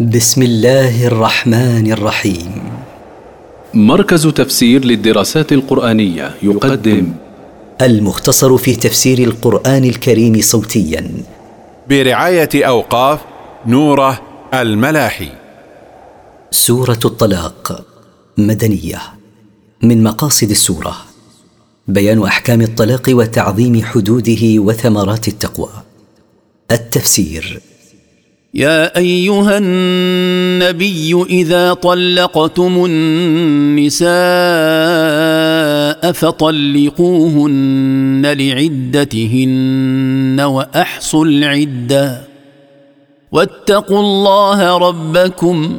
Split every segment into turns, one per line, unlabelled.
بسم الله الرحمن الرحيم مركز تفسير للدراسات القرآنية يقدم المختصر في تفسير القرآن الكريم صوتيا برعاية أوقاف نوره الملاحي سورة الطلاق مدنية من مقاصد السورة بيان أحكام الطلاق وتعظيم حدوده وثمرات التقوى التفسير يا ايها النبي اذا طلقتم النساء فطلقوهن لعدتهن واحصوا العده واتقوا الله ربكم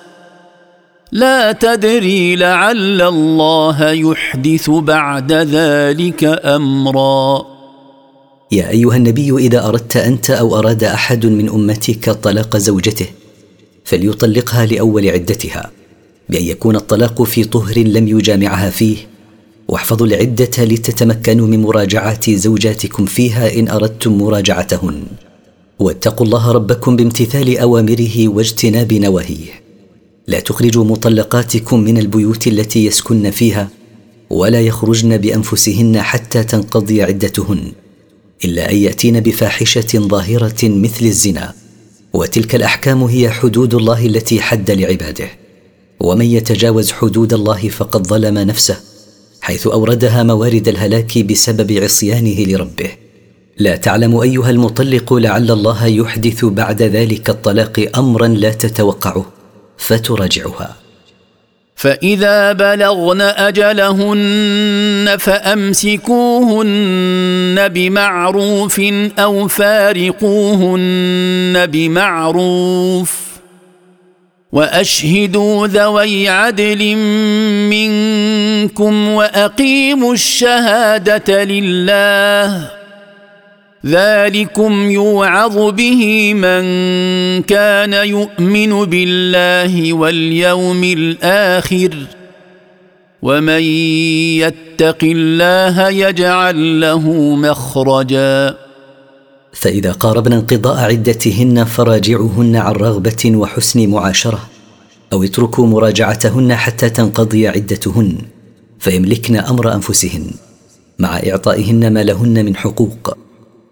لا تدري لعل الله يحدث بعد ذلك امرا
يا ايها النبي اذا اردت انت او اراد احد من امتك طلاق زوجته فليطلقها لاول عدتها بان يكون الطلاق في طهر لم يجامعها فيه واحفظوا العده لتتمكنوا من مراجعه زوجاتكم فيها ان اردتم مراجعتهن واتقوا الله ربكم بامتثال اوامره واجتناب نواهيه لا تخرجوا مطلقاتكم من البيوت التي يسكن فيها ولا يخرجن بانفسهن حتى تنقضي عدتهن الا ان ياتين بفاحشه ظاهره مثل الزنا وتلك الاحكام هي حدود الله التي حد لعباده ومن يتجاوز حدود الله فقد ظلم نفسه حيث اوردها موارد الهلاك بسبب عصيانه لربه لا تعلم ايها المطلق لعل الله يحدث بعد ذلك الطلاق امرا لا تتوقعه فترجعها
فاذا بلغن اجلهن فامسكوهن بمعروف او فارقوهن بمعروف واشهدوا ذوي عدل منكم واقيموا الشهاده لله ذلكم يوعظ به من كان يؤمن بالله واليوم الاخر ومن يتق الله يجعل له مخرجا
فاذا قاربنا انقضاء عدتهن فراجعوهن عن رغبه وحسن معاشره او اتركوا مراجعتهن حتى تنقضي عدتهن فيملكن امر انفسهن مع اعطائهن ما لهن من حقوق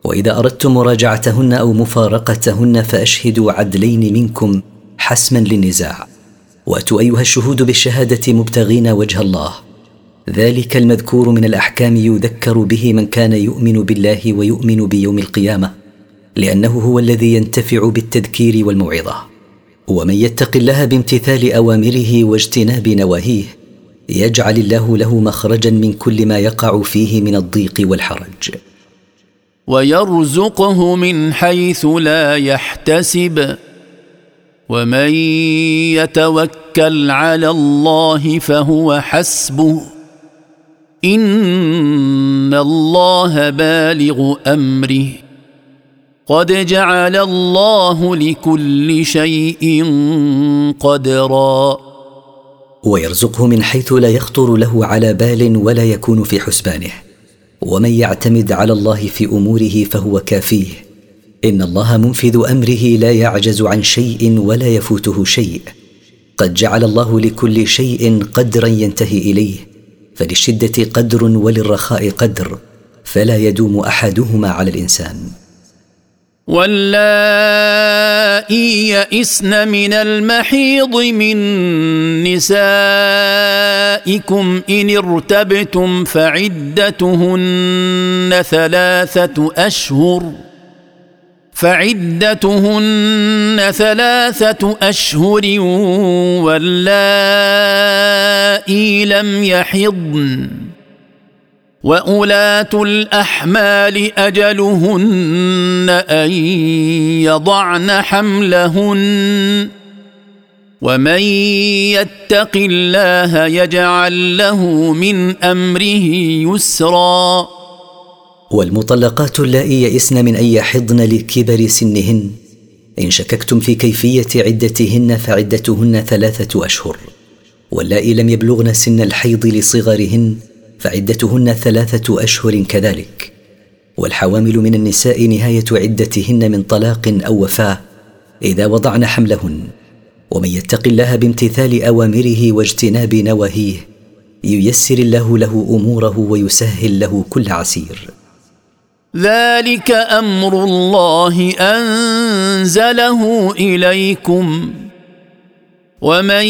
واذا اردتم مراجعتهن او مفارقتهن فاشهدوا عدلين منكم حسما للنزاع واتوا ايها الشهود بالشهاده مبتغين وجه الله ذلك المذكور من الاحكام يذكر به من كان يؤمن بالله ويؤمن بيوم القيامه لانه هو الذي ينتفع بالتذكير والموعظه ومن يتق الله بامتثال اوامره واجتناب نواهيه يجعل الله له مخرجا من كل ما يقع فيه من الضيق والحرج
ويرزقه من حيث لا يحتسب ومن يتوكل على الله فهو حسبه ان الله بالغ امره قد جعل الله لكل شيء قدرا
ويرزقه من حيث لا يخطر له على بال ولا يكون في حسبانه ومن يعتمد على الله في اموره فهو كافيه ان الله منفذ امره لا يعجز عن شيء ولا يفوته شيء قد جعل الله لكل شيء قدرا ينتهي اليه فللشده قدر وللرخاء قدر فلا يدوم احدهما على الانسان
واللائي يئسن من المحيض من نسائكم ان ارتبتم فعدتهن ثلاثه اشهر فعدتهن ثلاثه اشهر واللائي لم يحضن واولاه الاحمال اجلهن ان يضعن حملهن ومن يتق الله يجعل له من امره يسرا
والمطلقات اللائي يئسن من ان يحضن لكبر سنهن ان شككتم في كيفيه عدتهن فعدتهن ثلاثه اشهر واللائي لم يبلغن سن الحيض لصغرهن فعدتهن ثلاثه اشهر كذلك والحوامل من النساء نهايه عدتهن من طلاق او وفاه اذا وضعن حملهن ومن يتق الله بامتثال اوامره واجتناب نواهيه ييسر الله له اموره ويسهل له كل عسير
ذلك امر الله انزله اليكم ومن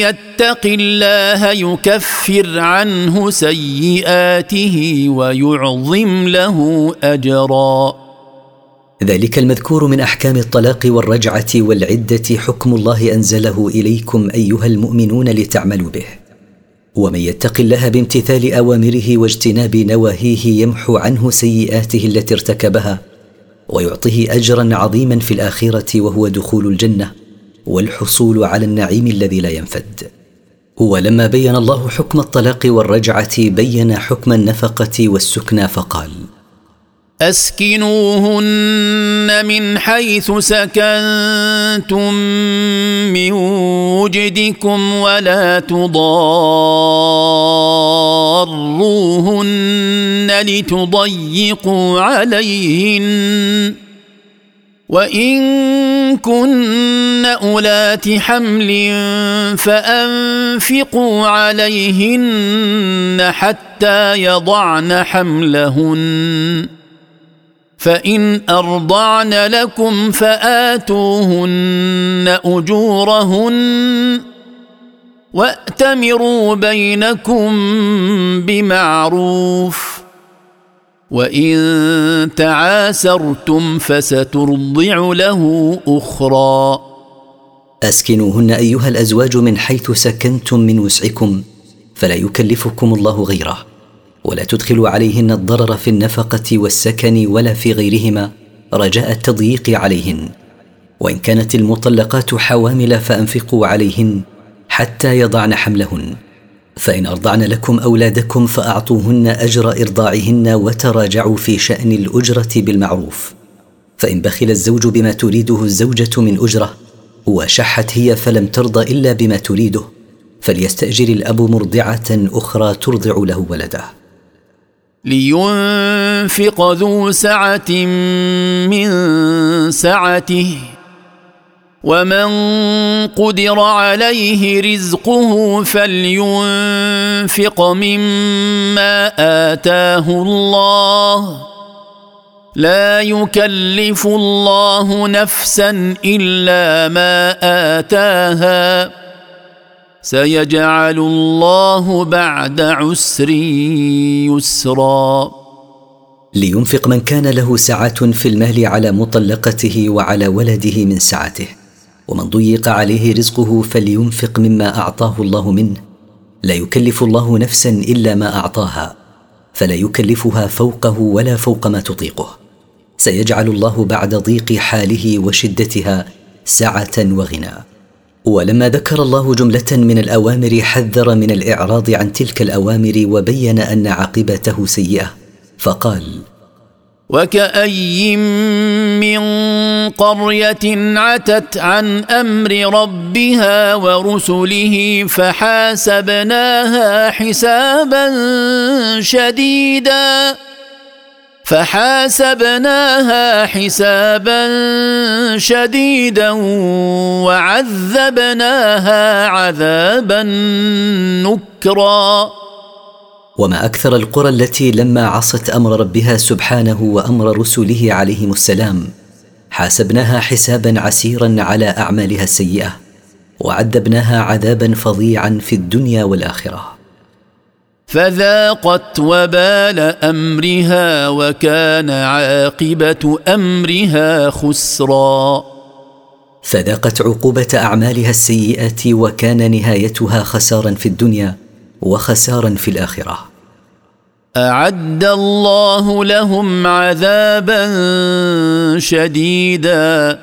يتق الله يكفر عنه سيئاته ويعظم له اجرا
ذلك المذكور من احكام الطلاق والرجعه والعده حكم الله انزله اليكم ايها المؤمنون لتعملوا به ومن يتق الله بامتثال اوامره واجتناب نواهيه يمحو عنه سيئاته التي ارتكبها ويعطيه اجرا عظيما في الاخره وهو دخول الجنه والحصول على النعيم الذي لا ينفد ولما بين الله حكم الطلاق والرجعه بين حكم النفقه والسكنى فقال
اسكنوهن من حيث سكنتم من وجدكم ولا تضاروهن لتضيقوا عليهن وان كن اولات حمل فانفقوا عليهن حتى يضعن حملهن فان ارضعن لكم فاتوهن اجورهن واتمروا بينكم بمعروف وان تعاسرتم فسترضع له اخرى
اسكنوهن ايها الازواج من حيث سكنتم من وسعكم فلا يكلفكم الله غيره ولا تدخلوا عليهن الضرر في النفقه والسكن ولا في غيرهما رجاء التضييق عليهن وان كانت المطلقات حوامل فانفقوا عليهن حتى يضعن حملهن فان ارضعن لكم اولادكم فاعطوهن اجر ارضاعهن وتراجعوا في شان الاجره بالمعروف فان بخل الزوج بما تريده الزوجه من اجره وشحت هي فلم ترض الا بما تريده فليستاجر الاب مرضعه اخرى ترضع له ولده
لينفق ذو سعه من سعته ومن قدر عليه رزقه فلينفق مما اتاه الله لا يكلف الله نفسا الا ما اتاها سيجعل الله بعد عسر يسرا
لينفق من كان له سعه في المال على مطلقته وعلى ولده من سعته ومن ضيق عليه رزقه فلينفق مما اعطاه الله منه لا يكلف الله نفسا الا ما اعطاها فلا يكلفها فوقه ولا فوق ما تطيقه سيجعل الله بعد ضيق حاله وشدتها سعه وغنى ولما ذكر الله جمله من الاوامر حذر من الاعراض عن تلك الاوامر وبين ان عاقبته سيئه فقال
وكاين من قريه عتت عن امر ربها ورسله فحاسبناها حسابا شديدا فحاسبناها حسابا شديدا وعذبناها عذابا نكرا
وما اكثر القرى التي لما عصت امر ربها سبحانه وامر رسله عليهم السلام حاسبناها حسابا عسيرا على اعمالها السيئه وعذبناها عذابا فظيعا في الدنيا والاخره
فذاقت وبال امرها وكان عاقبه امرها خسرا
فذاقت عقوبه اعمالها السيئه وكان نهايتها خسارا في الدنيا وخسارا في الاخره
اعد الله لهم عذابا شديدا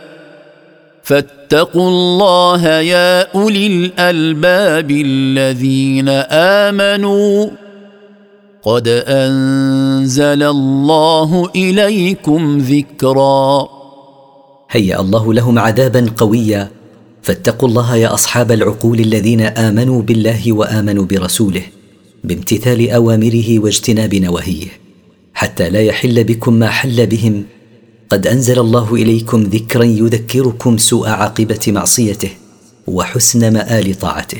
فاتقوا الله يا اولي الالباب الذين امنوا قد انزل الله اليكم ذكرا
هيا الله لهم عذابا قويا فاتقوا الله يا اصحاب العقول الذين امنوا بالله وامنوا برسوله بامتثال اوامره واجتناب نواهيه حتى لا يحل بكم ما حل بهم قد انزل الله اليكم ذكرا يذكركم سوء عاقبه معصيته وحسن مال طاعته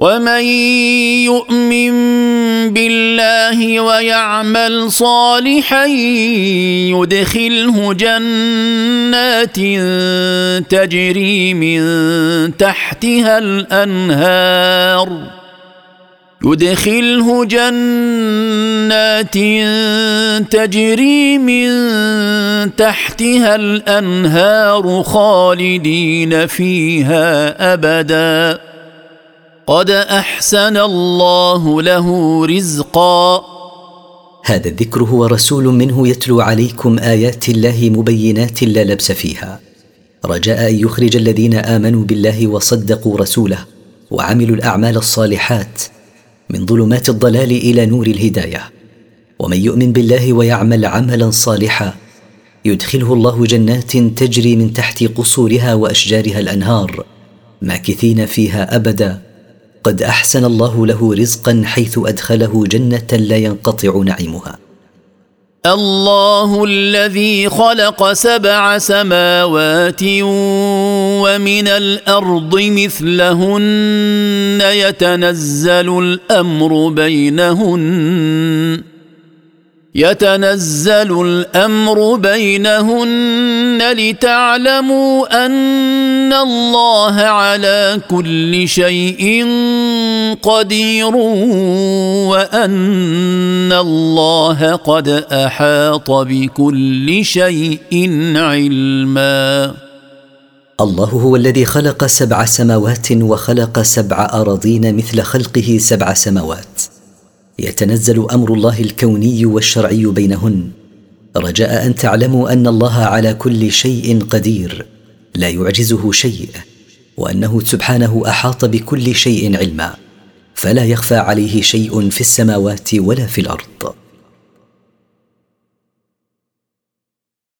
ومن يؤمن بالله ويعمل صالحا يدخله جنات تجري من تحتها الانهار يدخله جنات تجري من تحتها الانهار خالدين فيها ابدا قد احسن الله له رزقا
هذا الذكر هو رسول منه يتلو عليكم ايات الله مبينات لا لبس فيها رجاء ان يخرج الذين امنوا بالله وصدقوا رسوله وعملوا الاعمال الصالحات من ظلمات الضلال الى نور الهدايه ومن يؤمن بالله ويعمل عملا صالحا يدخله الله جنات تجري من تحت قصورها واشجارها الانهار ماكثين فيها ابدا قد احسن الله له رزقا حيث ادخله جنه لا ينقطع نعيمها
الله الذي خلق سبع سماوات ومن الارض مثلهن يتنزل الامر بينهن يتنزل الامر بينهن لتعلموا ان الله على كل شيء قدير وان الله قد احاط بكل شيء علما
الله هو الذي خلق سبع سماوات وخلق سبع اراضين مثل خلقه سبع سماوات يتنزل امر الله الكوني والشرعي بينهن رجاء ان تعلموا ان الله على كل شيء قدير لا يعجزه شيء وانه سبحانه احاط بكل شيء علما فلا يخفى عليه شيء في السماوات ولا في الارض